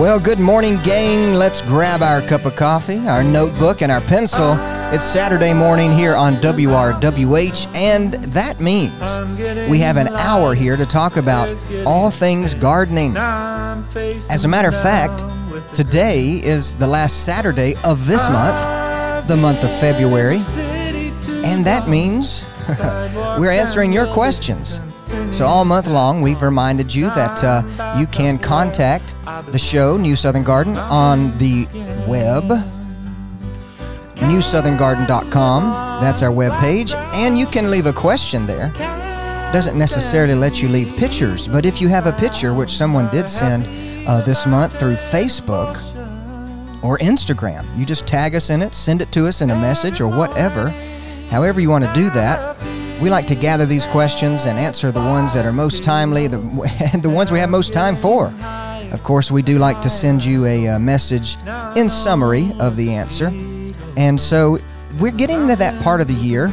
Well, good morning, gang. Let's grab our cup of coffee, our notebook, and our pencil. It's Saturday morning here on WRWH, and that means we have an hour here to talk about all things gardening. As a matter of fact, today is the last Saturday of this month, the month of February, and that means we're answering your questions. So, all month long, we've reminded you that uh, you can contact the show, New Southern Garden, on the web, newsoutherngarden.com. That's our web page. And you can leave a question there. Doesn't necessarily let you leave pictures, but if you have a picture, which someone did send uh, this month through Facebook or Instagram, you just tag us in it, send it to us in a message or whatever. However, you want to do that, we like to gather these questions and answer the ones that are most timely, the, the ones we have most time for. Of course, we do like to send you a, a message in summary of the answer. And so we're getting into that part of the year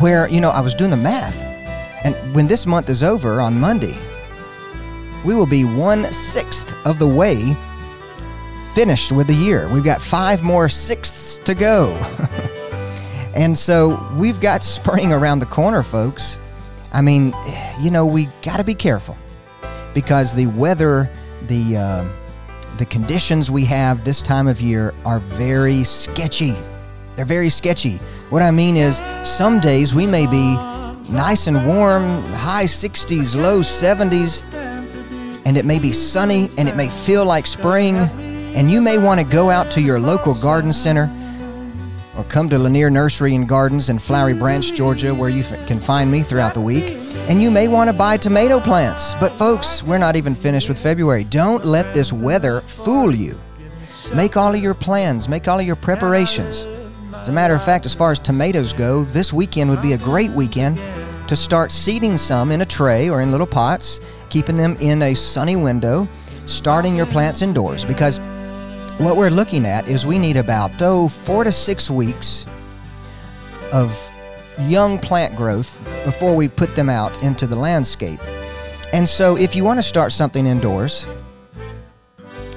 where, you know, I was doing the math. And when this month is over on Monday, we will be one sixth of the way finished with the year. We've got five more sixths to go. And so we've got spring around the corner, folks. I mean, you know, we got to be careful because the weather, the uh, the conditions we have this time of year are very sketchy. They're very sketchy. What I mean is, some days we may be nice and warm, high 60s, low 70s, and it may be sunny and it may feel like spring, and you may want to go out to your local garden center or come to Lanier Nursery and Gardens in Flowery Branch, Georgia, where you f- can find me throughout the week. And you may want to buy tomato plants. But, folks, we're not even finished with February. Don't let this weather fool you. Make all of your plans, make all of your preparations. As a matter of fact, as far as tomatoes go, this weekend would be a great weekend to start seeding some in a tray or in little pots, keeping them in a sunny window, starting your plants indoors because what we're looking at is we need about, oh, four to six weeks of young plant growth before we put them out into the landscape. And so, if you want to start something indoors,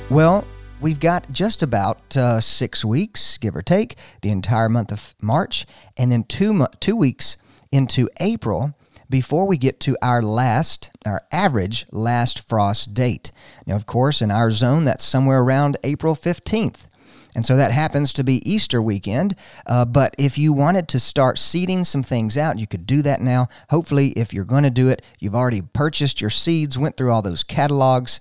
well, we've got just about uh, six weeks, give or take, the entire month of March, and then two, mo- two weeks into April before we get to our last, our average last frost date. Now, of course, in our zone, that's somewhere around April 15th. And so that happens to be Easter weekend. Uh, but if you wanted to start seeding some things out, you could do that now. Hopefully, if you're going to do it, you've already purchased your seeds, went through all those catalogs.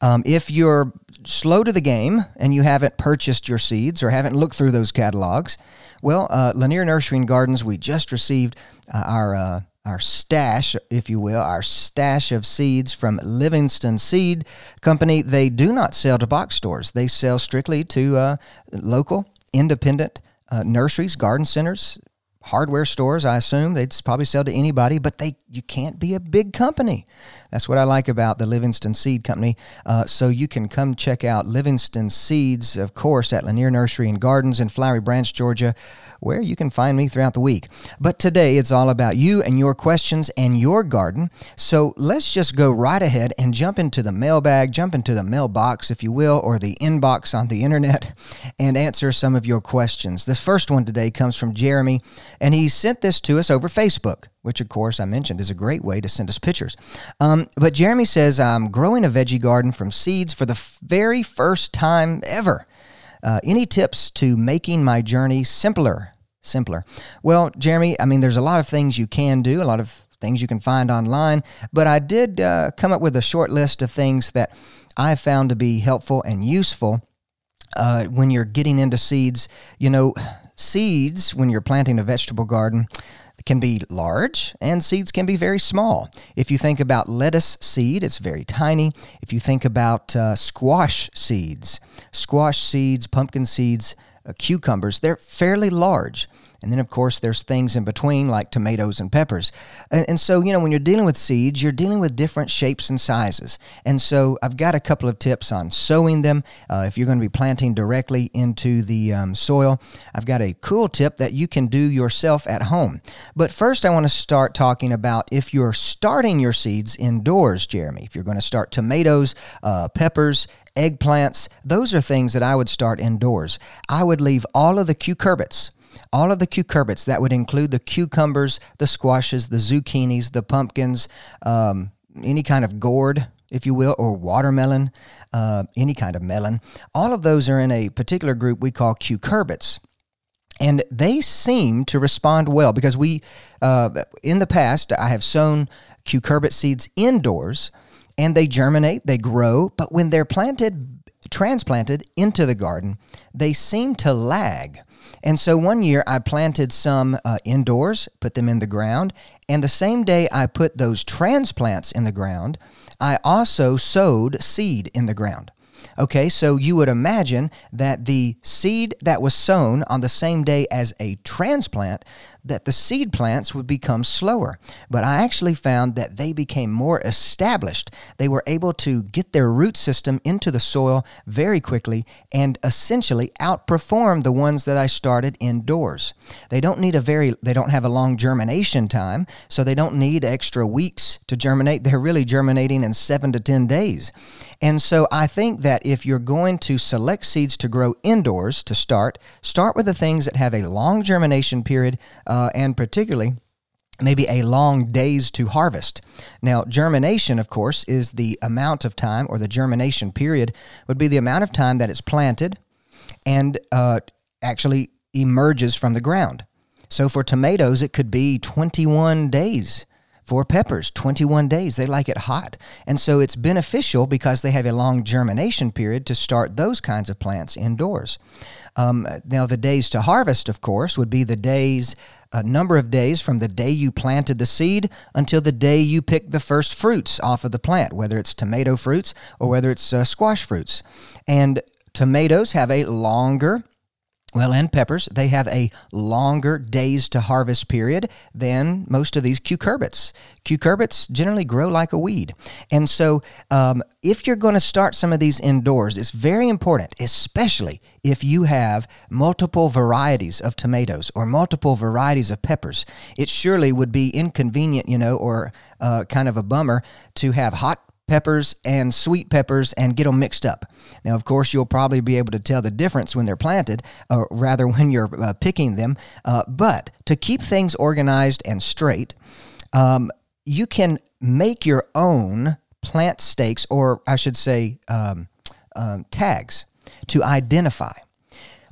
Um, if you're slow to the game and you haven't purchased your seeds or haven't looked through those catalogs, well, uh, Lanier Nursery and Gardens, we just received uh, our uh, our stash, if you will, our stash of seeds from Livingston Seed Company. They do not sell to box stores. They sell strictly to uh, local, independent uh, nurseries, garden centers, hardware stores. I assume they'd probably sell to anybody, but they you can't be a big company. That's what I like about the Livingston Seed Company. Uh, so you can come check out Livingston Seeds, of course, at Lanier Nursery and Gardens in Flowery Branch, Georgia, where you can find me throughout the week. But today it's all about you and your questions and your garden. So let's just go right ahead and jump into the mailbag, jump into the mailbox, if you will, or the inbox on the internet, and answer some of your questions. This first one today comes from Jeremy, and he sent this to us over Facebook which of course I mentioned is a great way to send us pictures. Um, but Jeremy says, I'm growing a veggie garden from seeds for the f- very first time ever. Uh, any tips to making my journey simpler? Simpler. Well, Jeremy, I mean, there's a lot of things you can do, a lot of things you can find online, but I did uh, come up with a short list of things that I found to be helpful and useful uh, when you're getting into seeds. You know, seeds, when you're planting a vegetable garden, can be large and seeds can be very small. If you think about lettuce seed, it's very tiny. If you think about uh, squash seeds, squash seeds, pumpkin seeds, uh, cucumbers, they're fairly large. And then, of course, there's things in between like tomatoes and peppers. And, and, so, you know, when you're dealing with seeds, you're dealing with different shapes and sizes. And so, I've got a couple of tips on sowing them. Uh, if you're going to be planting directly into the um, soil, I've got a cool tip that you can do yourself at home. But first, I want to start talking about if you're starting your seeds indoors, Jeremy. If you're going to start tomatoes, uh, peppers, eggplants, those are things that I would start indoors. I would leave all of the cucurbits, all of the cucurbits, that would include the cucumbers, the squashes, the zucchinis, the pumpkins, um, any kind of gourd, if you will, or watermelon, uh, any kind of melon. All of those are in a particular group we call cucurbits. And they seem to respond well because we, uh, in the past, I have sown cucurbit seeds indoors and they germinate, they grow, but when they're planted, transplanted into the garden, they seem to lag. And so one year I planted some uh, indoors, put them in the ground, and the same day I put those transplants in the ground, I also sowed seed in the ground. Okay, so you would imagine that the seed that was sown on the same day as a transplant, that the seed plants would become slower. But I actually found that they became more established. They were able to get their root system into the soil very quickly and essentially outperform the ones that I started indoors. They don't need a very they don't have a long germination time, so they don't need extra weeks to germinate. They're really germinating in 7 to 10 days. And so I think that if you're going to select seeds to grow indoors to start, start with the things that have a long germination period uh, and particularly maybe a long days to harvest. Now, germination, of course, is the amount of time, or the germination period would be the amount of time that it's planted and uh, actually emerges from the ground. So for tomatoes, it could be 21 days for peppers, 21 days. They like it hot. And so it's beneficial because they have a long germination period to start those kinds of plants indoors. Um, now, the days to harvest, of course, would be the days, a number of days from the day you planted the seed until the day you pick the first fruits off of the plant, whether it's tomato fruits or whether it's uh, squash fruits. And tomatoes have a longer well, and peppers, they have a longer days to harvest period than most of these cucurbits. Cucurbits generally grow like a weed. And so, um, if you're going to start some of these indoors, it's very important, especially if you have multiple varieties of tomatoes or multiple varieties of peppers. It surely would be inconvenient, you know, or uh, kind of a bummer to have hot peppers and sweet peppers and get them mixed up. Now, of course, you'll probably be able to tell the difference when they're planted, or rather when you're uh, picking them. Uh, but to keep things organized and straight, um, you can make your own plant stakes, or I should say, um, um, tags to identify.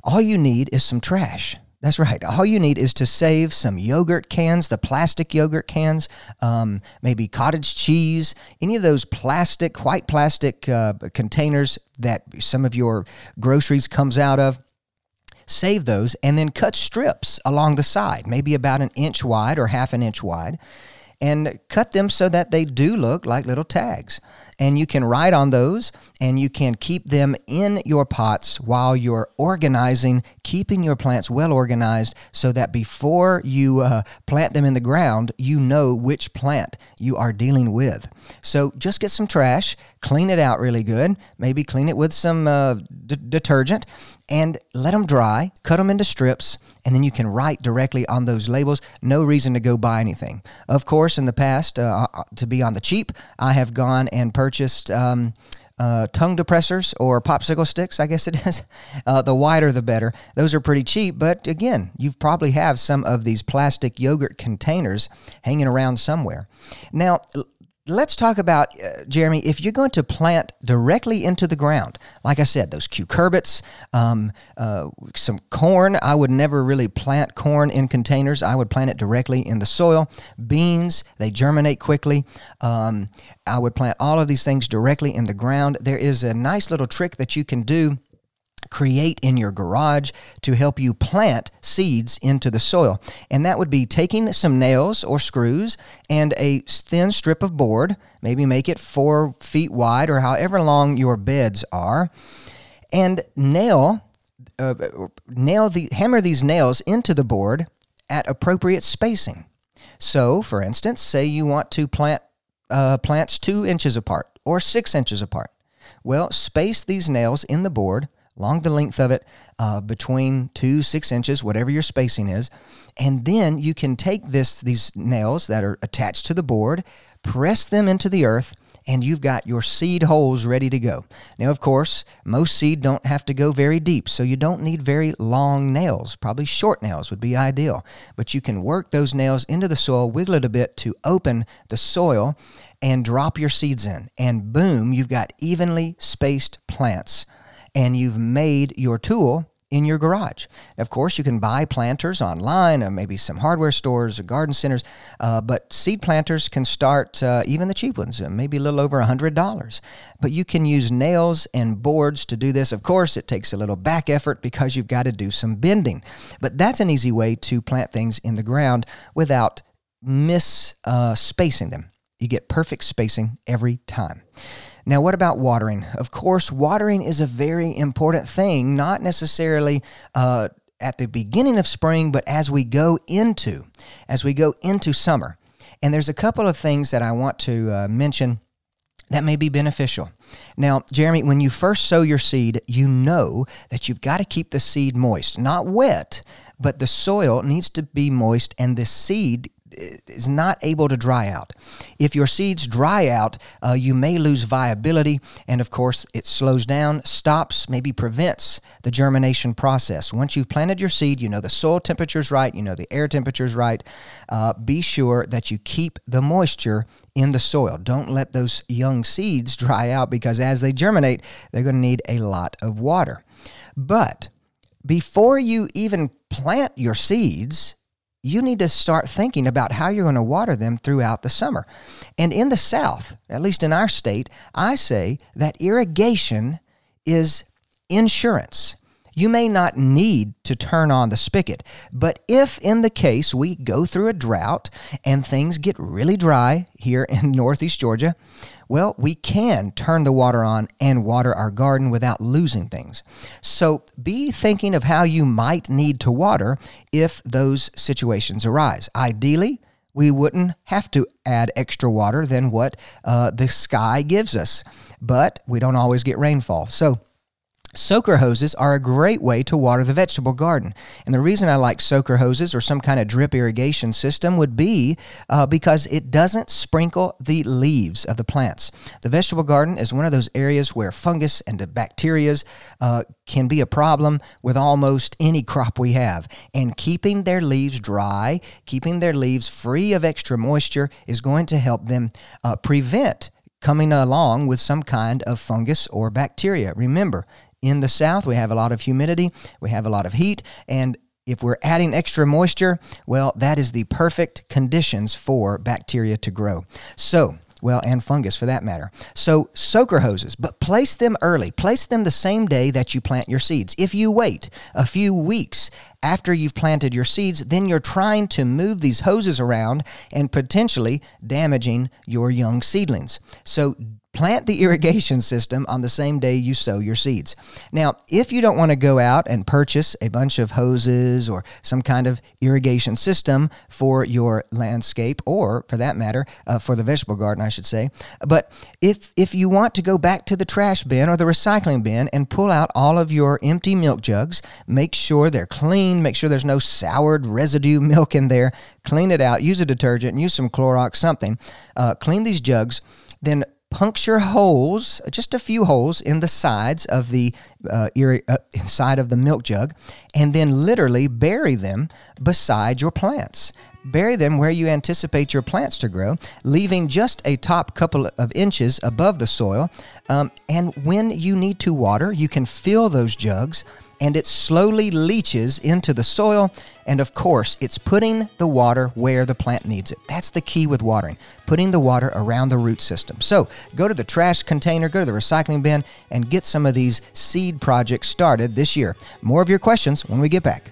All you need is some trash. That's right. All you need is to save some yogurt cans, the plastic yogurt cans, um, maybe cottage cheese, any of those plastic, white plastic uh, containers that some of your groceries comes out of. Save those and then cut strips along the side, maybe about an inch wide or half an inch wide and cut them so that they do look like little tags. And you can write on those and you can keep them in your pots while you're organizing, keeping your plants well organized so that before you uh, plant them in the ground, you know which plant you are dealing with. So just get some trash, clean it out really good, maybe clean it with some uh, d- detergent, and let them dry, cut them into strips, and then you can write directly on those labels. No reason to go buy anything. Of course, in the past, uh, uh to be on the cheap, I have gone and purchased. Um, uh, tongue depressors or popsicle sticks, I guess it is. Uh, the wider the better. Those are pretty cheap, but again, you probably have some of these plastic yogurt containers hanging around somewhere. Now, let's talk about, uh, Jeremy, if you're going to plant directly into the ground, like I said, those cucurbits, um, uh, some corn. I would never really plant corn in containers. I would plant it directly in the soil. Beans, they germinate quickly. Um, I would plant all of these things directly in the ground. There is a nice little trick that you can do create in your garage to help you plant seeds into the soil. And that would be taking some nails or screws and a thin strip of board, maybe make it four feet wide or however long your beds are, and nail. Uh, nail the hammer these nails into the board at appropriate spacing. So, for instance, say you want to plant uh, plants two inches apart or six inches apart. Well, space these nails in the board along the length of it, uh, between two six inches, whatever your spacing is, and then you can take this these nails that are attached to the board, press them into the earth, and you've got your seed holes ready to go. Now, of course, most seed don't have to go very deep, so you don't need very long nails. Probably short nails would be ideal, but you can work those nails into the soil, wiggle it a bit to open the soil, and drop your seeds in, and boom, you've got evenly spaced plants and you've made your tool in your garage. Of course, you can buy planters online, or maybe some hardware stores or garden centers, uh, but seed planters can start, uh, even the cheap ones, uh, maybe a little over $100. But you can use nails and boards to do this. Of course, it takes a little back effort because you've got to do some bending. But that's an easy way to plant things in the ground without mis uh, them. You get perfect spacing every time. Now, what about watering? Of course, watering is a very important thing, not necessarily uh, at the beginning of spring, but as we go into as we go into summer. And there's a couple of things that I want to uh, mention that may be beneficial. Now, Jeremy, when you first sow your seed, you know that you've got to keep the seed moist, not wet, but the soil needs to be moist and the seed is not able to dry out. If your seeds dry out, uh, you may lose viability, and of course, it slows down, stops, maybe prevents the germination process. Once you've planted your seed, you know the soil temperature is right, you know the air temperature is right. Uh, be sure that you keep the moisture in the soil. Don't let those young seeds dry out because as they germinate, they're going to need a lot of water. But before you even plant your seeds, you need to start thinking about how you're going to water them throughout the summer. And in the South, at least in our state, I say that irrigation is insurance. You may not need to turn on the spigot, but if in the case we go through a drought and things get really dry here in Northeast Georgia, well, we can turn the water on and water our garden without losing things. So be thinking of how you might need to water if those situations arise. Ideally, we wouldn't have to add extra water than what uh, the sky gives us, but we don't always get rainfall. So Soaker hoses are a great way to water the vegetable garden. And the reason I like soaker hoses or some kind of drip irrigation system would be uh, because it doesn't sprinkle the leaves of the plants. The vegetable garden is one of those areas where fungus and bacteria uh, can be a problem with almost any crop we have. And keeping their leaves dry, keeping their leaves free of extra moisture is going to help them uh, prevent coming along with some kind of fungus or bacteria. Remember, in the south, we have a lot of humidity, we have a lot of heat, and if we're adding extra moisture, well, that is the perfect conditions for bacteria to grow. So, well, and fungus for that matter. So, soaker hoses, but place them early. Place them the same day that you plant your seeds. If you wait a few weeks after you've planted your seeds, then you're trying to move these hoses around and potentially damaging your young seedlings. So, Plant the irrigation system on the same day you sow your seeds. Now, if you don't want to go out and purchase a bunch of hoses or some kind of irrigation system for your landscape, or for that matter, uh, for the vegetable garden, I should say, but if if you want to go back to the trash bin or the recycling bin and pull out all of your empty milk jugs, make sure they're clean, make sure there's no soured residue milk in there, clean it out, use a detergent, use some Clorox, something, uh, clean these jugs then puncture holes, just a few holes in the sides of the uh, uh, side of the milk jug, and then literally bury them beside your plants. Bury them where you anticipate your plants to grow, leaving just a top couple of inches above the soil. Um, and when you need to water, you can fill those jugs and it slowly leaches into the soil. And of course, it's putting the water where the plant needs it. That's the key with watering, putting the water around the root system. So go to the trash container, go to the recycling bin, and get some of these seed projects started this year. More of your questions when we get back.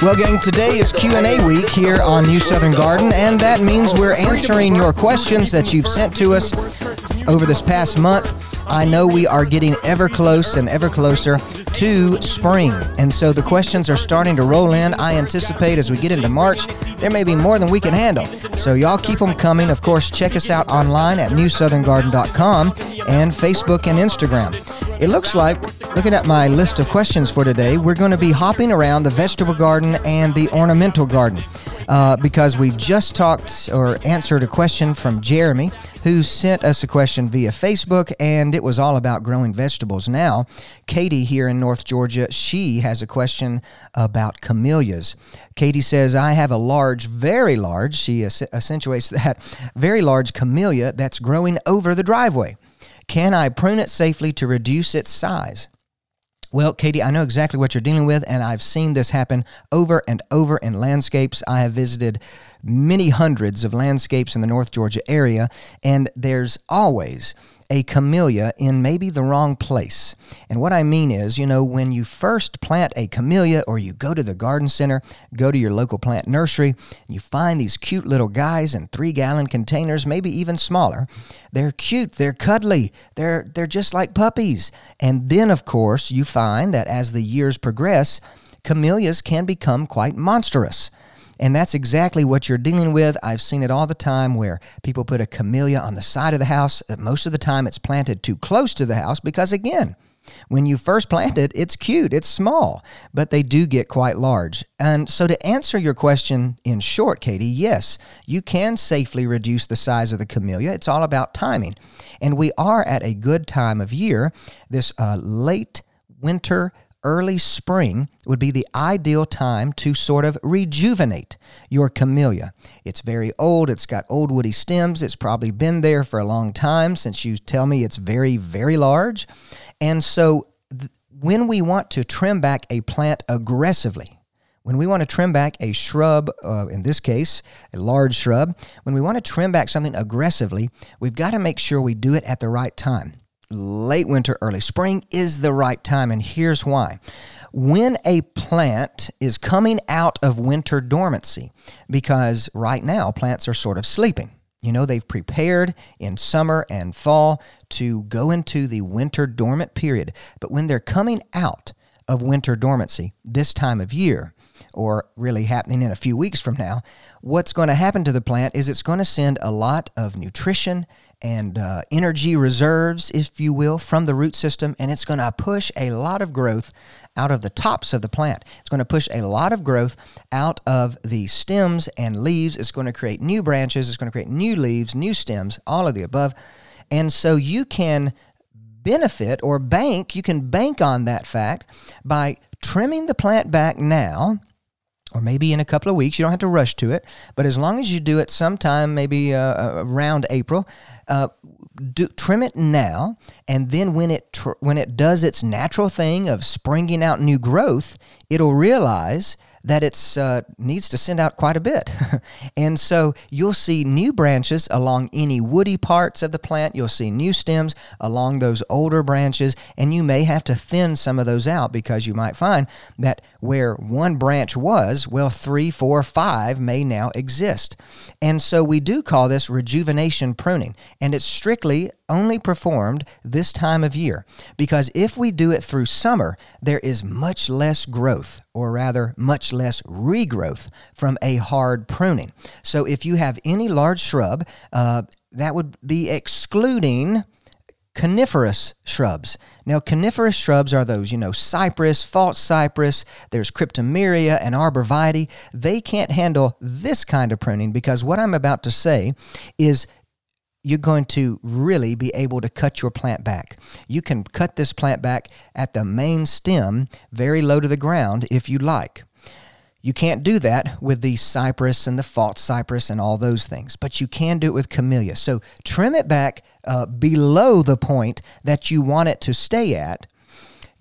Well, gang, today is Q&A week here on New Southern Garden, and that means we're answering your questions that you've sent to us over this past month. I know we are getting ever close and ever closer to spring, and so the questions are starting to roll in. I anticipate as we get into March, there may be more than we can handle. So y'all keep them coming. Of course, check us out online at newsoutherngarden.com and Facebook and Instagram. It looks like, looking at my list of questions for today, we're going to be hopping around the vegetable garden and the ornamental garden. Uh, because we've just talked or answered a question from Jeremy, who sent us a question via Facebook, and it was all about growing vegetables. Now, Katie here in North Georgia, she has a question about camellias. Katie says, I have a large, very large, she accentuates that, very large camellia that's growing over the driveway. Can I prune it safely to reduce its size? Well, Katie, I know exactly what you're dealing with, and I've seen this happen over and over in landscapes. I have visited many hundreds of landscapes in the North Georgia area, and there's always a camellia in maybe the wrong place. And what I mean is, you know, when you first plant a camellia or you go to the garden center, go to your local plant nursery, you find these cute little guys in three gallon containers, maybe even smaller. They're cute, they're cuddly, they're, they're just like puppies. And then, of course, you find that as the years progress, camellias can become quite monstrous. And that's exactly what you're dealing with. I've seen it all the time where people put a camellia on the side of the house. Most of the time, it's planted too close to the house because, again, when you first plant it, it's cute, it's small, but they do get quite large. And so, to answer your question in short, Katie, yes, you can safely reduce the size of the camellia. It's all about timing. And we are at a good time of year, this uh, late winter early spring would be the ideal time to sort of rejuvenate your camellia. It's very old, it's got old woody stems, it's probably been there for a long time since you tell me it's very, very large. And so th- when we want to trim back a plant aggressively, when we want to trim back a shrub, uh, in this case, a large shrub, when we want to trim back something aggressively, we've got to make sure we do it at the right time late winter, early spring is the right time, and here's why. When a plant is coming out of winter dormancy, because right now plants are sort of sleeping. You know, they've prepared in summer and fall to go into the winter dormant period. But when they're coming out of winter dormancy this time of year, or really happening in a few weeks from now, what's going to happen to the plant is it's going to send a lot of nutrition and uh, energy reserves, if you will, from the root system, and it's going to push a lot of growth out of the tops of the plant. It's going to push a lot of growth out of the stems and leaves. It's going to create new branches. It's going to create new leaves, new stems, all of the above. And so you can benefit or bank, you can bank on that fact by trimming the plant back now or maybe in a couple of weeks. You don't have to rush to it, but as long as you do it sometime, maybe uh, uh, around April, uh, do, trim it now, and then when it tr- when it does its natural thing of springing out new growth, it'll realize that it uh, needs to send out quite a bit. and so you'll see new branches along any woody parts of the plant. You'll see new stems along those older branches, and you may have to thin some of those out because you might find that where one branch was, well, three, four, five may now exist. And so we do call this rejuvenation pruning, and it's strictly only performed this time of year because if we do it through summer, there is much less growth, or rather, much less regrowth from a hard pruning. So if you have any large shrub, uh, that would be excluding coniferous shrubs. Now, coniferous shrubs are those, you know, cypress, false cypress, there's cryptomeria and arborvitae. They can't handle this kind of pruning because what I'm about to say is you're going to really be able to cut your plant back. You can cut this plant back at the main stem, very low to the ground, if you like. You can't do that with the cypress and the false cypress and all those things, but you can do it with camellia. So trim it back uh, below the point that you want it to stay at.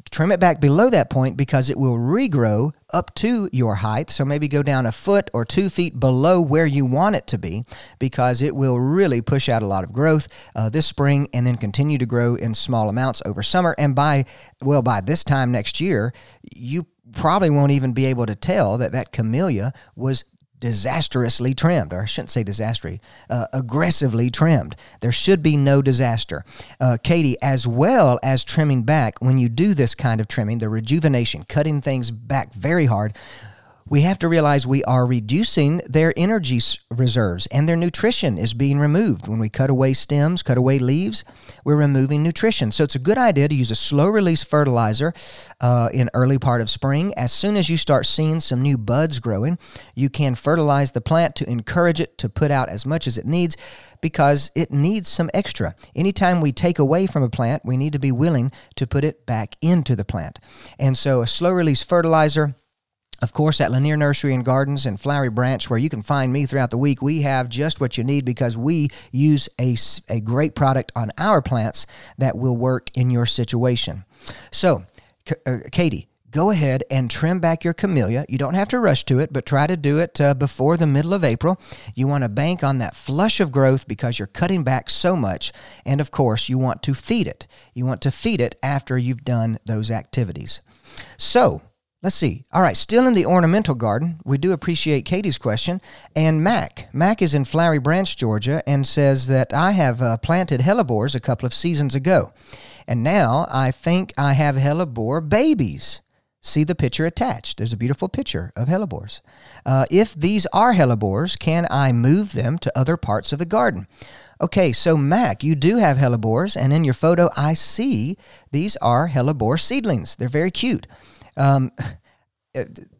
Trim it back below that point because it will regrow up to your height. So maybe go down a foot or two feet below where you want it to be because it will really push out a lot of growth uh, this spring and then continue to grow in small amounts over summer. And by, well, by this time next year, you probably won't even be able to tell that that camellia was disastrously trimmed, or I shouldn't say disastrously, uh, aggressively trimmed. There should be no disaster. Uh, Katie, as well as trimming back, when you do this kind of trimming, the rejuvenation, cutting things back very hard, we have to realize we are reducing their energy reserves and their nutrition is being removed. When we cut away stems, cut away leaves, we're removing nutrition. So it's a good idea to use a slow release fertilizer uh, in early part of spring. As soon as you start seeing some new buds growing, you can fertilize the plant to encourage it to put out as much as it needs because it needs some extra. Anytime we take away from a plant, we need to be willing to put it back into the plant. And so a slow release fertilizer of course, at Lanier Nursery and Gardens in Flowery Branch, where you can find me throughout the week, we have just what you need because we use a, a great product on our plants that will work in your situation. So, uh, Katie, go ahead and trim back your camellia. You don't have to rush to it, but try to do it uh, before the middle of April. You want to bank on that flush of growth because you're cutting back so much. And of course, you want to feed it. You want to feed it after you've done those activities. So, Let's see. All right, still in the ornamental garden. We do appreciate Katie's question. And Mac. Mac is in Flowery Branch, Georgia, and says that I have uh, planted hellebores a couple of seasons ago. And now I think I have hellebore babies. See the picture attached. There's a beautiful picture of hellebores. Uh, if these are hellebores, can I move them to other parts of the garden? Okay, so Mac, you do have hellebores, and in your photo, I see these are hellebore seedlings. They're very cute. Um,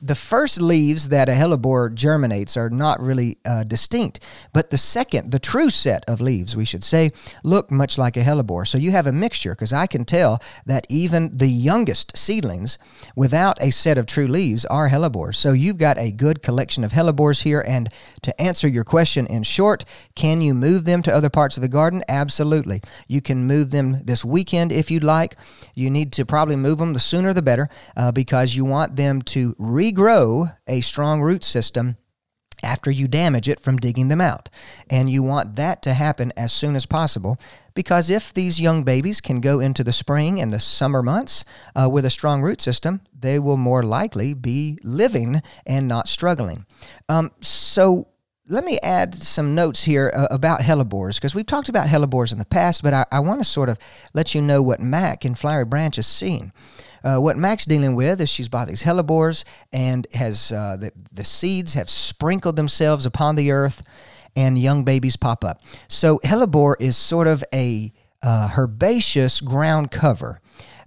the first leaves that a hellebore germinates are not really uh, distinct, but the second, the true set of leaves, we should say, look much like a hellebore. So you have a mixture because I can tell that even the youngest seedlings without a set of true leaves are hellebores. So you've got a good collection of hellebores here. And to answer your question in short, can you move them to other parts of the garden? Absolutely. You can move them this weekend if you'd like. You need to probably move them the sooner the better uh, because you want them to regrow a strong root system after you damage it from digging them out. And you want that to happen as soon as possible because if these young babies can go into the spring and the summer months uh, with a strong root system, they will more likely be living and not struggling. Um, so, let me add some notes here uh, about hellebores because we've talked about hellebores in the past, but I, I want to sort of let you know what Mac in Flowery Branch is seeing. Uh, what Mac's dealing with is she's bought these hellebores and has uh, the, the seeds have sprinkled themselves upon the earth and young babies pop up. So hellebore is sort of a uh, herbaceous ground cover,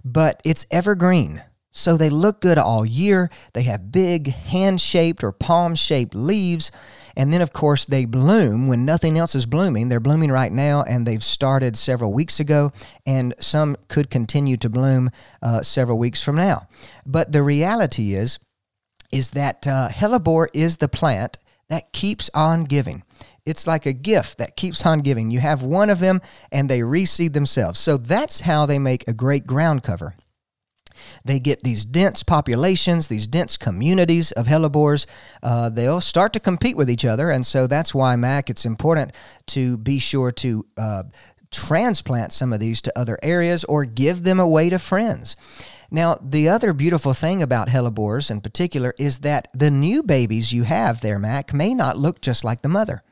but it's evergreen. So they look good all year. They have big hand shaped or palm shaped leaves and then, of course, they bloom when nothing else is blooming. They're blooming right now, and they've started several weeks ago, and some could continue to bloom uh, several weeks from now. But the reality is, is that uh, hellebore is the plant that keeps on giving. It's like a gift that keeps on giving. You have one of them, and they reseed themselves. So that's how they make a great ground cover. They get these dense populations, these dense communities of hellebores. Uh, they'll start to compete with each other, and so that's why, Mac, it's important to be sure to uh, transplant some of these to other areas or give them away to friends. Now, the other beautiful thing about hellebores in particular is that the new babies you have there, Mac, may not look just like the mother.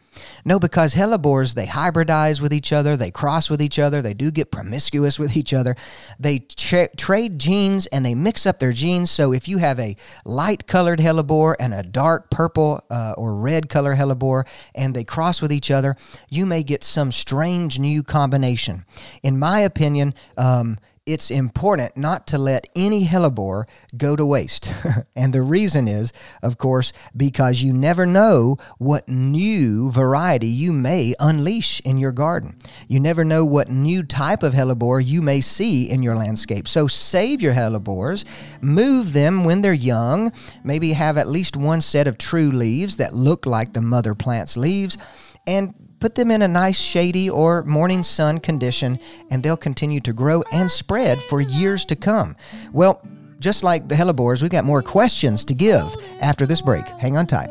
No, because hellebores, they hybridize with each other, they cross with each other, they do get promiscuous with each other. They tra- trade genes and they mix up their genes. So if you have a light colored hellebore and a dark purple uh, or red color hellebore and they cross with each other, you may get some strange new combination. In my opinion, um, it's important not to let any hellebore go to waste. and the reason is, of course, because you never know what new variety you may unleash in your garden. You never know what new type of hellebore you may see in your landscape. So save your hellebores, move them when they're young, maybe have at least one set of true leaves that look like the mother plant's leaves, and Put them in a nice shady or morning sun condition, and they'll continue to grow and spread for years to come. Well, just like the hellebores, we've got more questions to give after this break. Hang on tight.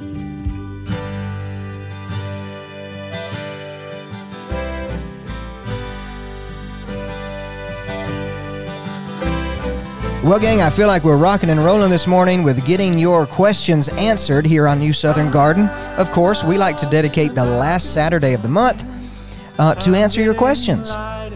Well, gang, I feel like we're rocking and rolling this morning with getting your questions answered here on New Southern Garden. Of course, we like to dedicate the last Saturday of the month uh, to answer your questions.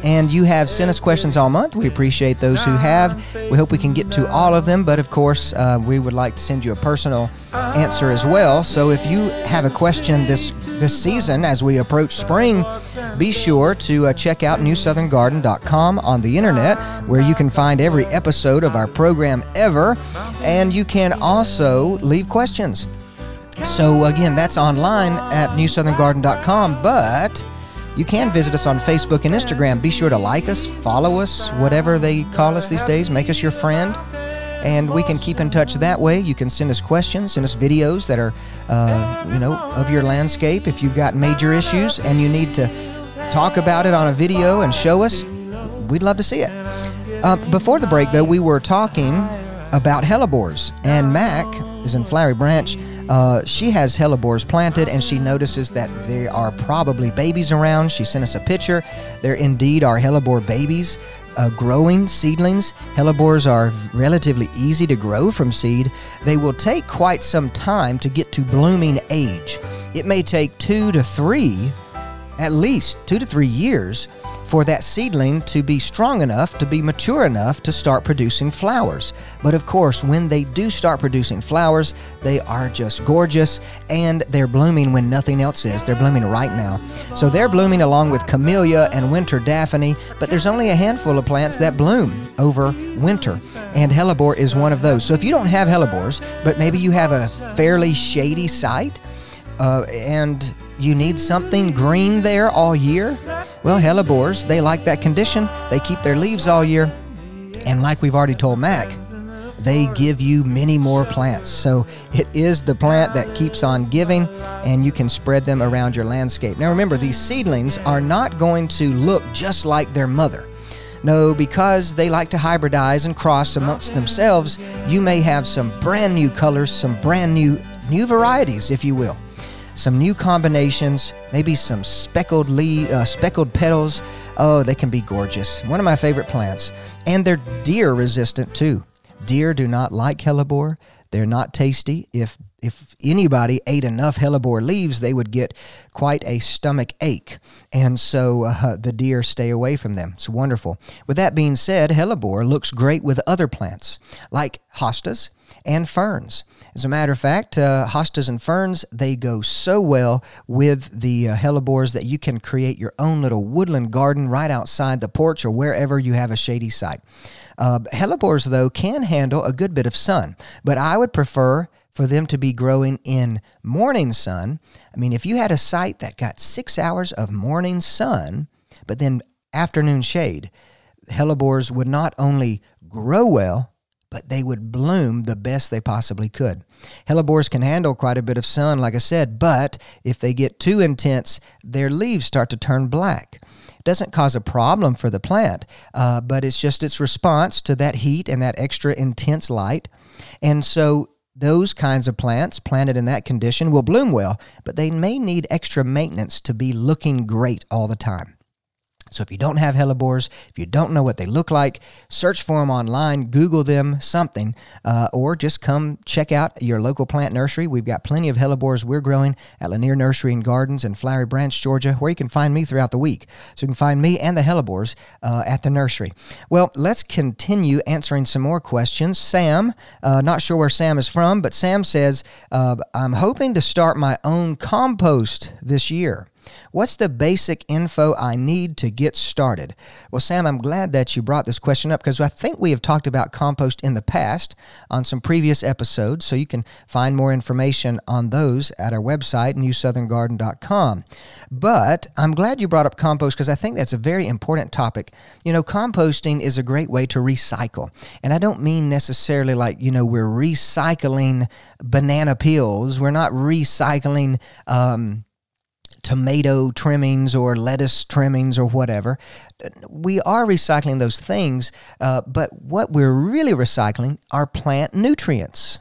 And you have sent us questions all month. We appreciate those who have. We hope we can get to all of them, but of course, uh, we would like to send you a personal answer as well. So if you have a question this this season as we approach spring, be sure to uh, check out newsoutherngarden.com on the internet, where you can find every episode of our program ever, and you can also leave questions. So again, that's online at newsoutherngarden.com, but you can visit us on Facebook and Instagram. Be sure to like us, follow us, whatever they call us these days. Make us your friend. And we can keep in touch that way. You can send us questions, send us videos that are, uh, you know, of your landscape. If you've got major issues and you need to talk about it on a video and show us, we'd love to see it. Uh, before the break, though, we were talking about hellebores, and Mac is in Flowery Branch uh, she has hellebores planted and she notices that there are probably babies around. She sent us a picture. There indeed are hellebore babies uh, growing seedlings. Hellebores are relatively easy to grow from seed. They will take quite some time to get to blooming age. It may take two to three, at least two to three years for that seedling to be strong enough, to be mature enough to start producing flowers. But of course, when they do start producing flowers, they are just gorgeous and they're blooming when nothing else is. They're blooming right now. So they're blooming along with camellia and winter daphne, but there's only a handful of plants that bloom over winter. And hellebore is one of those. So if you don't have hellebores, but maybe you have a fairly shady site, uh, and you need something green there all year? Well, hellebores, they like that condition. They keep their leaves all year. And like we've already told Mac, they give you many more plants. So it is the plant that keeps on giving, and you can spread them around your landscape. Now remember, these seedlings are not going to look just like their mother. No, because they like to hybridize and cross amongst themselves, you may have some brand new colors, some brand new new varieties, if you will some new combinations, maybe some speckled leaf, uh, speckled petals. Oh, they can be gorgeous. One of my favorite plants, and they're deer resistant too. Deer do not like hellebore. They're not tasty. If if anybody ate enough hellebore leaves, they would get quite a stomach ache, and so uh, the deer stay away from them. It's wonderful. With that being said, hellebore looks great with other plants like hostas and ferns. As a matter of fact, uh, hostas and ferns, they go so well with the uh, hellebores that you can create your own little woodland garden right outside the porch or wherever you have a shady site. Uh, hellebores, though, can handle a good bit of sun, but I would prefer for them to be growing in morning sun. I mean, if you had a site that got six hours of morning sun, but then afternoon shade, hellebores would not only grow well, but they would bloom the best they possibly could. Hellebores can handle quite a bit of sun, like I said, but if they get too intense, their leaves start to turn black. Doesn't cause a problem for the plant, uh, but it's just its response to that heat and that extra intense light. And so those kinds of plants planted in that condition will bloom well, but they may need extra maintenance to be looking great all the time. So if you don't have hellebores, if you don't know what they look like, search for them online, Google them, something, uh, or just come check out your local plant nursery. We've got plenty of hellebores we're growing at Lanier Nursery and Gardens in Flowery Branch, Georgia, where you can find me throughout the week. So you can find me and the hellebores uh, at the nursery. Well, let's continue answering some more questions. Sam, uh, not sure where Sam is from, but Sam says, uh, I'm hoping to start my own compost this year. What's the basic info I need to get started? Well, Sam, I'm glad that you brought this question up because I think we have talked about compost in the past on some previous episodes, so you can find more information on those at our website, newsoutherngarden.com. But I'm glad you brought up compost because I think that's a very important topic. You know, composting is a great way to recycle. And I don't mean necessarily like, you know, we're recycling banana peels, we're not recycling. Um, tomato trimmings or lettuce trimmings or whatever. We are recycling those things, uh, but what we're really recycling are plant nutrients.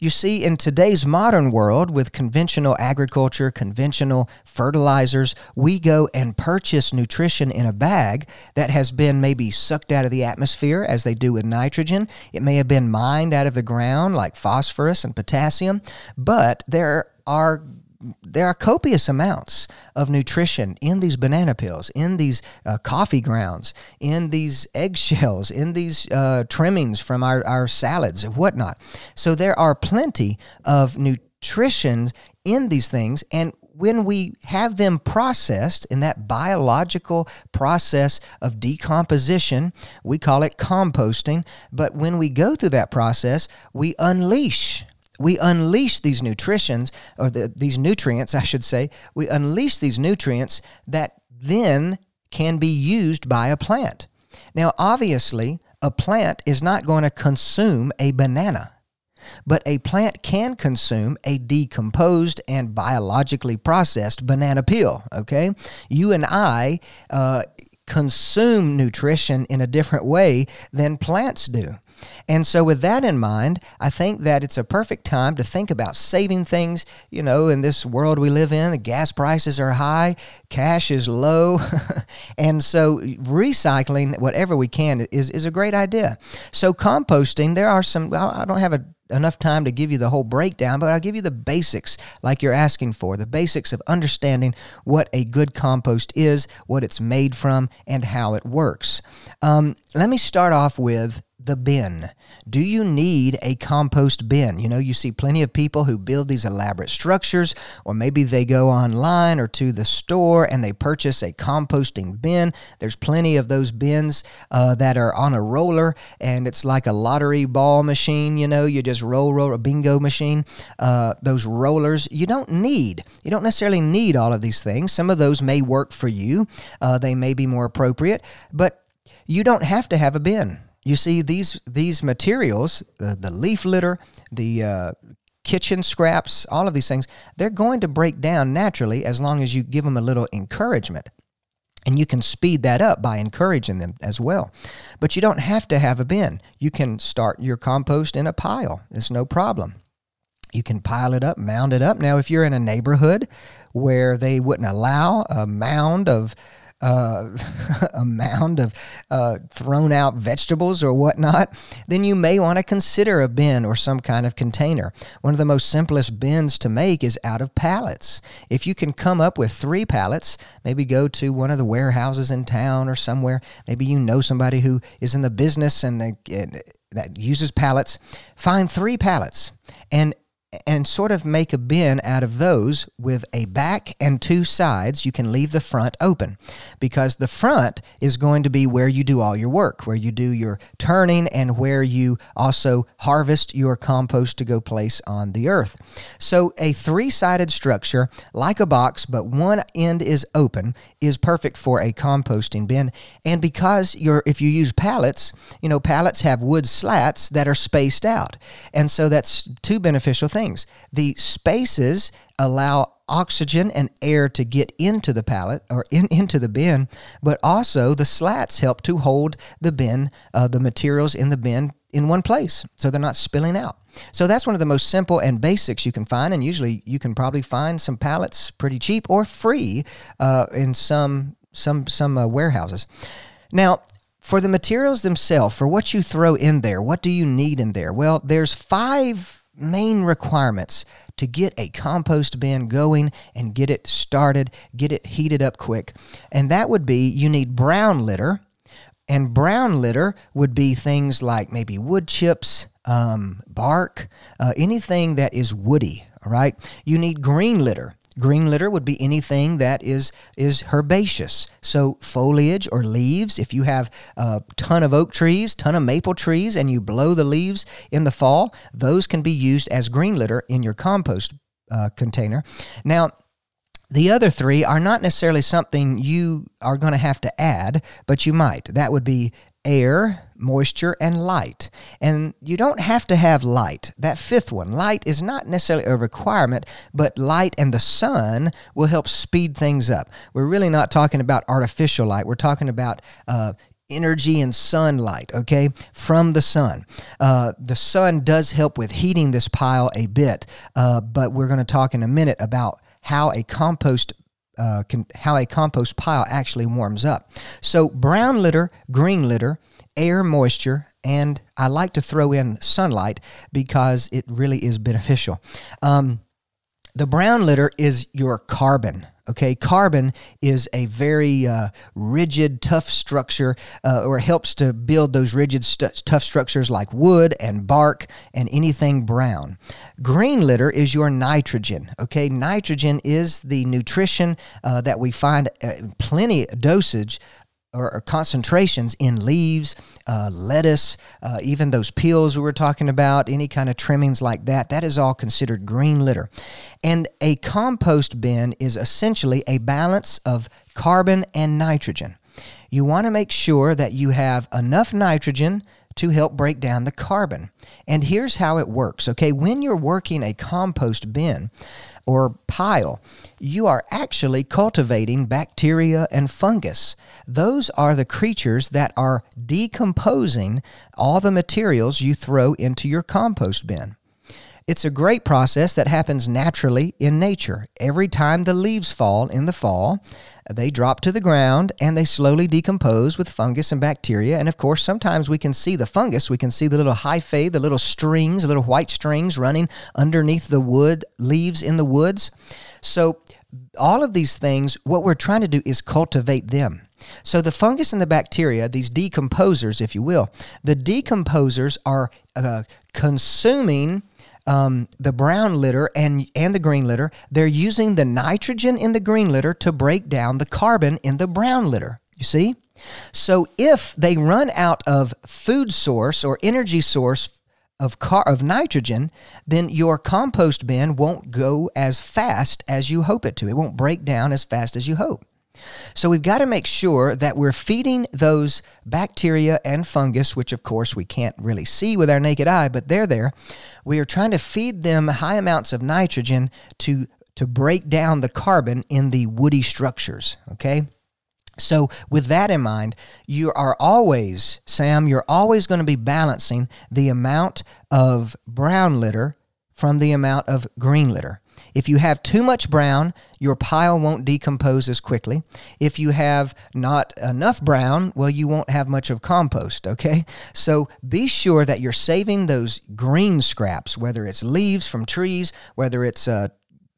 You see, in today's modern world with conventional agriculture, conventional fertilizers, we go and purchase nutrition in a bag that has been maybe sucked out of the atmosphere as they do with nitrogen. It may have been mined out of the ground like phosphorus and potassium, but there are there are copious amounts of nutrition in these banana peels, in these uh, coffee grounds, in these eggshells, in these uh, trimmings from our, our salads and whatnot. So there are plenty of nutrition in these things. And when we have them processed in that biological process of decomposition, we call it composting. But when we go through that process, we unleash we unleash these nutritions or the, these nutrients i should say. We unleash these nutrients that then can be used by a plant. Now obviously a plant is not going to consume a banana but a plant can consume a decomposed and biologically processed banana peel okay? You and i uh, consume nutrition in a different way than plants do and so, with that in mind, I think that it's a perfect time to think about saving things. You know, in this world we live in, the gas prices are high, cash is low. and so, recycling whatever we can is, is a great idea. So, composting, there are some, I don't have a enough time to give you the whole breakdown, but I'll give you the basics like you're asking for the basics of understanding what a good compost is, what it's made from, and how it works. Um, let me start off with the bin. Do you need a compost bin? You know, you see plenty of people who build these elaborate structures, or maybe they go online or to the store and they purchase a composting bin. There's plenty of those bins uh, that are on a roller, and it's like a lottery ball machine. You know, you just roll, roll a bingo machine. Uh, those rollers, you don't need. You don't necessarily need all of these things. Some of those may work for you, uh, they may be more appropriate, but you don't have to have a bin. You see, these these materials, the, the leaf litter, the uh, kitchen scraps, all of these things, they're going to break down naturally as long as you give them a little encouragement. And you can speed that up by encouraging them as well. But you don't have to have a bin. You can start your compost in a pile. It's no problem. You can pile it up, mound it up. Now, if you're in a neighborhood where they wouldn't allow a mound of uh, a mound of uh, thrown out vegetables or whatnot, then you may want to consider a bin or some kind of container. One of the most simplest bins to make is out of pallets. If you can come up with three pallets, maybe go to one of the warehouses in town or somewhere. Maybe you know somebody who is in the business and, and that uses pallets, find three pallets and and sort of make a bin out of those with a back and two sides. You can leave the front open because the front is going to be where you do all your work, where you do your turning, and where you also harvest your compost to go place on the earth. So, a three sided structure, like a box, but one end is open, is perfect for a composting bin. And because you're, if you use pallets, you know, pallets have wood slats that are spaced out. And so that's two beneficial things things. The spaces allow oxygen and air to get into the pallet or in, into the bin, but also the slats help to hold the bin, uh, the materials in the bin in one place so they're not spilling out. So that's one of the most simple and basics you can find, and usually you can probably find some pallets pretty cheap or free uh, in some some some uh, warehouses. Now, for the materials themselves, for what you throw in there, what do you need in there? Well, there's five main requirements to get a compost bin going and get it started, get it heated up quick. And that would be you need brown litter. And brown litter would be things like maybe wood chips, um, bark, uh, anything that is woody. All right. You need green litter. Green litter would be anything that is is herbaceous. So foliage or leaves. If you have a ton of oak trees, ton of maple trees, and you blow the leaves in the fall, those can be used as green litter in your compost uh, container. Now, the other three are not necessarily something you are going to have to add, but you might. That would be air, moisture, and light. And you don't have to have light. That fifth one, light, is not necessarily a requirement, but light and the sun will help speed things up. We're really not talking about artificial light, we're talking about uh, energy and sunlight, okay, from the sun. Uh, the sun does help with heating this pile a bit, uh, but we're going to talk in a minute about how a compost uh, can, how a compost pile actually warms up. So, brown litter, green litter, air moisture, and I like to throw in sunlight because it really is beneficial. Um, the brown litter is your carbon. Okay, carbon is a very uh, rigid, tough structure, uh, or helps to build those rigid, st- tough structures like wood and bark and anything brown. Green litter is your nitrogen. Okay, nitrogen is the nutrition uh, that we find uh, plenty dosage or, or concentrations in leaves, uh, lettuce, uh, even those peels we were talking about, any kind of trimmings like that, that is all considered green litter. And a compost bin is essentially a balance of carbon and nitrogen. You want to make sure that you have enough nitrogen to help break down the carbon. And here's how it works okay, when you're working a compost bin, or pile, you are actually cultivating bacteria and fungus. Those are the creatures that are decomposing all the materials you throw into your compost bin. It's a great process that happens naturally in nature. Every time the leaves fall in the fall, they drop to the ground and they slowly decompose with fungus and bacteria. And of course, sometimes we can see the fungus. We can see the little hyphae, the little strings, the little white strings running underneath the wood leaves in the woods. So, all of these things, what we're trying to do is cultivate them. So, the fungus and the bacteria, these decomposers, if you will, the decomposers are uh, consuming um, the brown litter and, and the green litter, they're using the nitrogen in the green litter to break down the carbon in the brown litter. You see? So if they run out of food source or energy source of car of nitrogen, then your compost bin won't go as fast as you hope it to. It won't break down as fast as you hope. So we've got to make sure that we're feeding those bacteria and fungus, which of course we can't really see with our naked eye, but they're there. We are trying to feed them high amounts of nitrogen to to break down the carbon in the woody structures, okay? So, with that in mind, you are always, Sam, you're always going to be balancing the amount of brown litter from the amount of green litter. If you have too much brown, your pile won't decompose as quickly. If you have not enough brown, well, you won't have much of compost, okay? So be sure that you're saving those green scraps, whether it's leaves from trees, whether it's uh,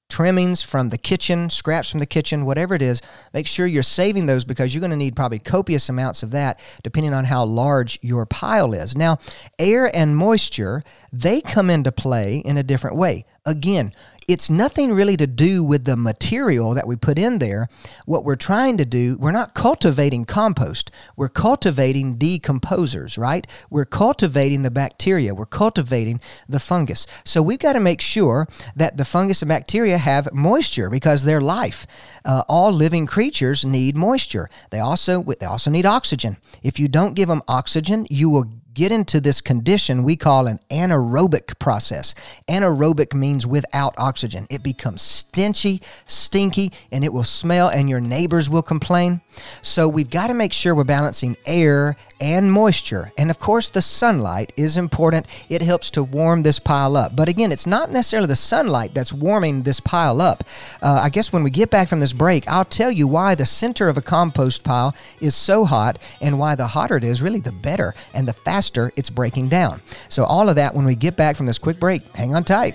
trimmings from the kitchen, scraps from the kitchen, whatever it is, make sure you're saving those because you're going to need probably copious amounts of that depending on how large your pile is. Now, air and moisture, they come into play in a different way. Again, it's nothing really to do with the material that we put in there. What we're trying to do, we're not cultivating compost. We're cultivating decomposers, right? We're cultivating the bacteria. We're cultivating the fungus. So we've got to make sure that the fungus and bacteria have moisture because they're life. Uh, all living creatures need moisture. They also they also need oxygen. If you don't give them oxygen, you will get into this condition we call an anaerobic process. Anaerobic means without oxygen. It becomes stenchy, stinky, and it will smell, and your neighbors will complain. So we've got to make sure we're balancing air and moisture. And of course, the sunlight is important. It helps to warm this pile up. But again, it's not necessarily the sunlight that's warming this pile up. Uh, I guess when we get back from this break, I'll tell you why the center of a compost pile is so hot and why the hotter it is, really, the better and the faster it's breaking down. So, all of that when we get back from this quick break. Hang on tight.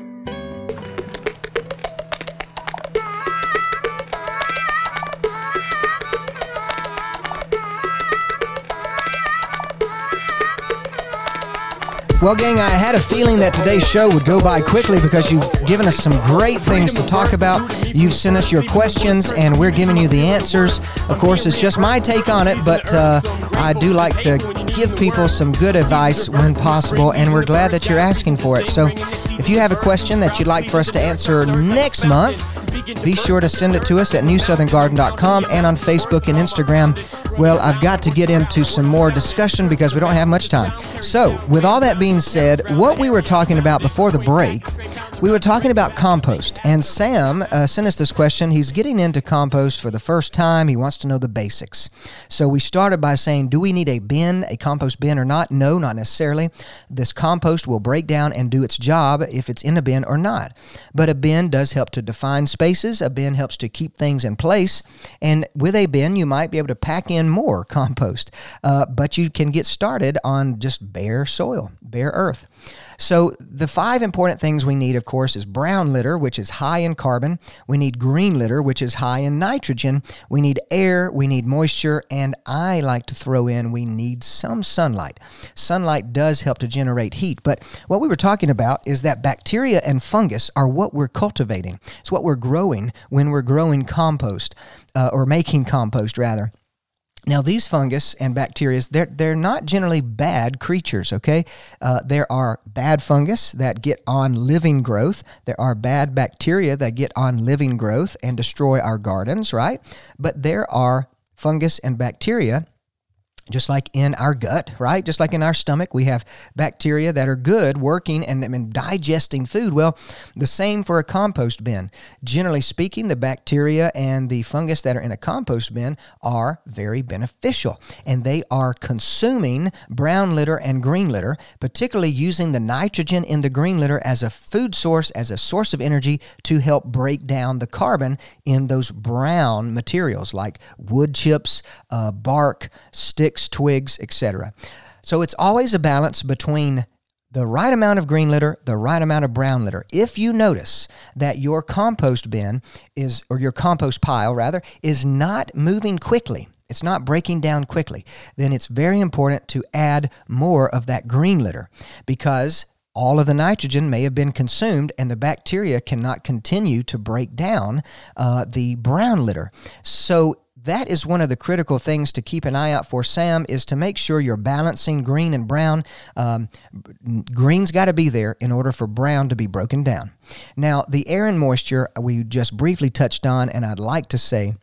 Well, gang, I had a feeling that today's show would go by quickly because you've given us some great things to talk about. You've sent us your questions, and we're giving you the answers. Of course, it's just my take on it, but uh, I do like to give people some good advice when possible, and we're glad that you're asking for it. So, if you have a question that you'd like for us to answer next month, be sure to send it to us at newsoutherngarden.com and on Facebook and Instagram. Well, I've got to get into some more discussion because we don't have much time. So, with all that being said, what we were talking about before the break, we were talking about compost. And Sam uh, sent us this question. He's getting into compost for the first time. He wants to know the basics. So, we started by saying, do we need a bin, a compost bin or not? No, not necessarily. This compost will break down and do its job if it's in a bin or not. But a bin does help to define spaces, a bin helps to keep things in place. And with a bin, you might be able to pack in more compost. Uh, but you can get started on just bare soil, bare earth. So, the five important things we need, of course, is brown litter, which is high in carbon. We need green litter, which is high in nitrogen. We need air, we need moisture, and I like to throw in we need some sunlight. Sunlight does help to generate heat, but what we were talking about is that bacteria and fungus are what we're cultivating. It's what we're growing when we're growing compost, uh, or making compost, rather. Now, these fungus and bacteria, they're, they're not generally bad creatures, okay? Uh, there are bad fungus that get on living growth. There are bad bacteria that get on living growth and destroy our gardens, right? But there are fungus and bacteria just like in our gut, right? Just like in our stomach, we have bacteria that are good working and, and, digesting food. Well, the same for a compost bin. Generally speaking, the bacteria and the fungus that are in a compost bin are very beneficial and they are consuming brown litter and green litter, particularly using the nitrogen in the green litter as a food source, as a source of energy to help break down the carbon in those brown materials like wood chips, uh, bark, sticks sticks, twigs, etc. So it's always a balance between the right amount of green litter, the right amount of brown litter. If you notice that your compost bin is, or your compost pile rather, is not moving quickly, it's not breaking down quickly, then it's very important to add more of that green litter because all of the nitrogen may have been consumed and the bacteria cannot continue to break down uh, the brown litter. So that is one of the critical things to keep an eye out for, Sam, is to make sure you're balancing green and brown. Um, green's got to be there in order for brown to be broken down. Now, the air and moisture we just briefly touched on, and I'd like to say,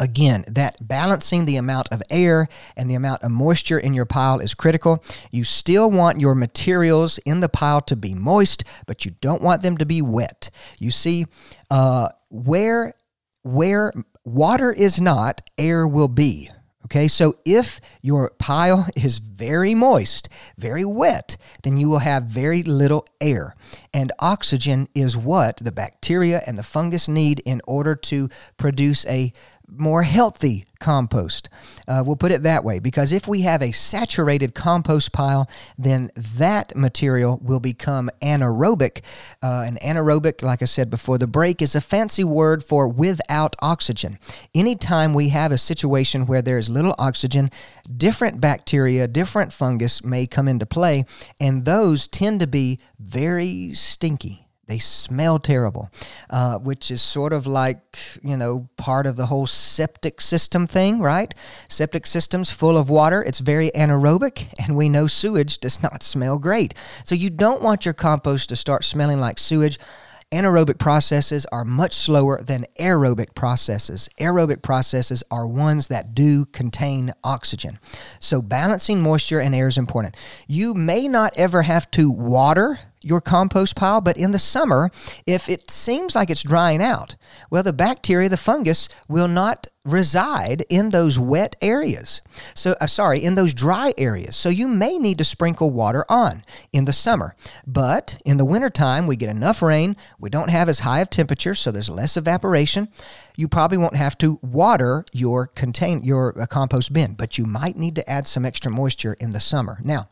Again, that balancing the amount of air and the amount of moisture in your pile is critical. You still want your materials in the pile to be moist, but you don't want them to be wet. You see, uh, where where water is not, air will be. Okay, so if your pile is very moist, very wet, then you will have very little air. And oxygen is what the bacteria and the fungus need in order to produce a more healthy compost. Uh, we'll put it that way because if we have a saturated compost pile, then that material will become anaerobic. Uh, and anaerobic, like I said before the break, is a fancy word for without oxygen. Anytime we have a situation where there's little oxygen, different bacteria, different fungus may come into play, and those tend to be very stinky. They smell terrible, uh, which is sort of like, you know, part of the whole septic system thing, right? Septic systems full of water, it's very anaerobic, and we know sewage does not smell great. So you don't want your compost to start smelling like sewage. Anaerobic processes are much slower than aerobic processes. Aerobic processes are ones that do contain oxygen. So balancing moisture and air is important. You may not ever have to water your compost pile, but in the summer, if it seems like it's drying out, well, the bacteria, the fungus, will not reside in those wet areas. So, uh, sorry, in those dry areas. So, you may need to sprinkle water on in the summer. But in the wintertime, we get enough rain, we don't have as high of temperature, so there's less evaporation. You probably won't have to water your contain your uh, compost bin, but you might need to add some extra moisture in the summer. Now,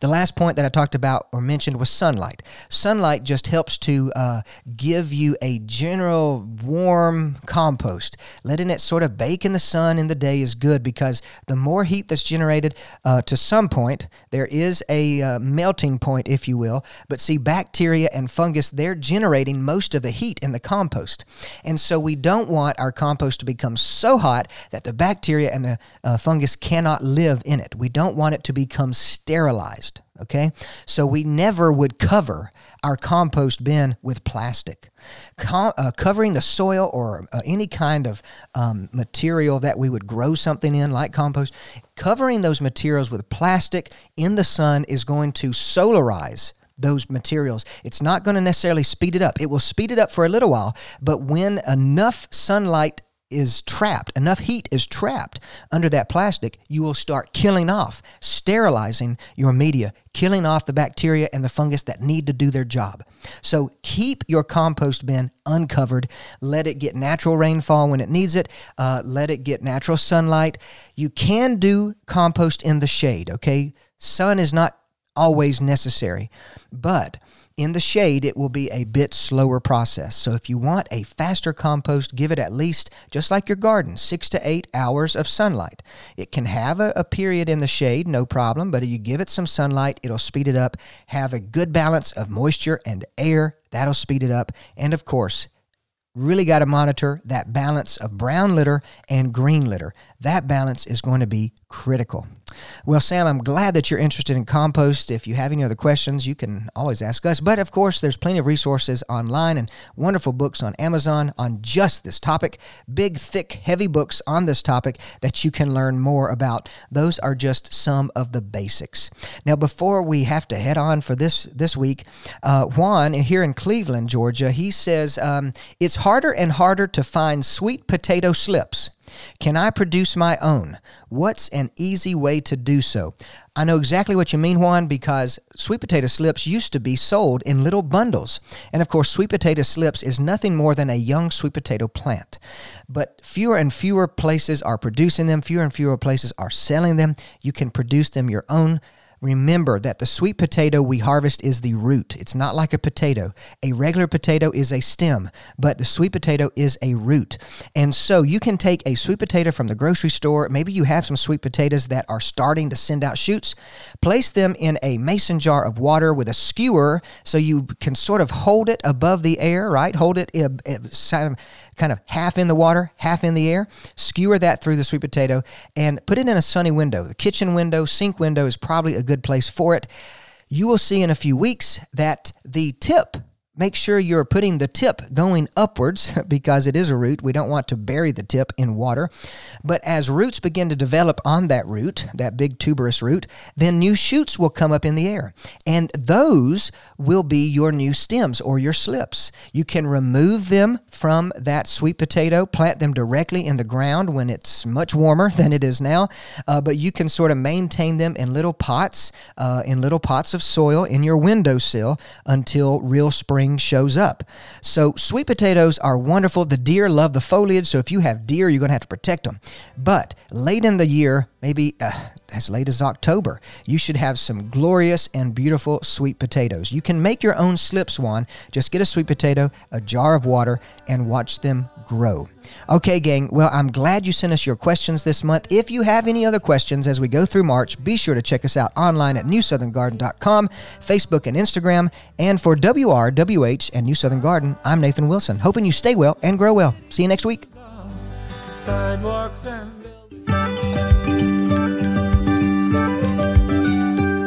the last point that I talked about or mentioned was sunlight. Sunlight just helps to uh, give you a general warm compost. Letting it sort of bake in the sun in the day is good because the more heat that's generated uh, to some point, there is a uh, melting point, if you will. But see, bacteria and fungus, they're generating most of the heat in the compost. And so we don't want our compost to become so hot that the bacteria and the uh, fungus cannot live in it. We don't want it to become sterilized sterilized. Okay, so we never would cover our compost bin with plastic. Com- uh, covering the soil or uh, any kind of um, material that we would grow something in, like compost, covering those materials with plastic in the sun is going to solarize those materials. It's not going to necessarily speed it up. It will speed it up for a little while, but when enough sunlight is trapped, enough heat is trapped under that plastic, you will start killing off, sterilizing your media, killing off the bacteria and the fungus that need to do their job. So keep your compost bin uncovered. Let it get natural rainfall when it needs it. Uh, let it get natural sunlight. You can do compost in the shade, okay? Sun is not always necessary, but in the shade, it will be a bit slower process. So if you want a faster compost, give it at least, just like your garden, six to eight hours of sunlight. It can have a, a period in the shade, no problem, but if you give it some sunlight, it'll speed it up. Have a good balance of moisture and air, that'll speed it up. And of course, really got to monitor that balance of brown litter and green litter. That balance is going to be critical. Well, Sam, I'm glad that you're interested in compost. If you have any other questions, you can always ask us. But of course, there's plenty of resources online and wonderful books on Amazon on just this topic. Big, thick, heavy books on this topic that you can learn more about. Those are just some of the basics. Now, before we have to head on for this this week, uh, Juan here in Cleveland, Georgia, he says um, it's harder and harder to find sweet potato slips. Can I produce my own? What's an easy way to do so? I know exactly what you mean, Juan, because sweet potato slips used to be sold in little bundles. And of course, sweet potato slips is nothing more than a young sweet potato plant. But fewer and fewer places are producing them, fewer and fewer places are selling them. You can produce them your own remember that the sweet potato we harvest is the root. It's not like a potato. A regular potato is a stem, but the sweet potato is a root. And so you can take a sweet potato from the grocery store. Maybe you have some sweet potatoes that are starting to send out shoots. Place them in a mason jar of water with a skewer so you can sort of hold it above the air, right? Hold it uh, uh, kind of half in the water, half in the air. Skewer that through the sweet potato and put it in a sunny window. The kitchen window, sink window is probably a good place for it. You will see in a few weeks that the tip Make sure you're putting the tip going upwards because it is a root. We don't want to bury the tip in water. But as roots begin to develop on that root, that big tuberous root, then new shoots will come up in the air. And those will be your new stems or your slips. You can remove them from that sweet potato, plant them directly in the ground when it's much warmer than it is now. Uh, but you can sort of maintain them in little pots, uh, in little pots of soil in your windowsill until real spring spring shows up. So, sweet potatoes are wonderful. The deer love the foliage, so if you have deer, you're going to have to protect them. But late in the year, maybe uh, as late as October, you should have some glorious and beautiful sweet potatoes. You can make your own slips Juan. Just get a sweet potato, a jar of water, and watch them grow. Okay, gang, well, I'm glad you sent us your questions this month. If you have any other questions as we go through March, be sure to check us out online at newsoutherngarden.com, Facebook, and Instagram. And for WRWH and New Southern Garden, I'm Nathan Wilson, hoping you stay well and grow well. See you next week.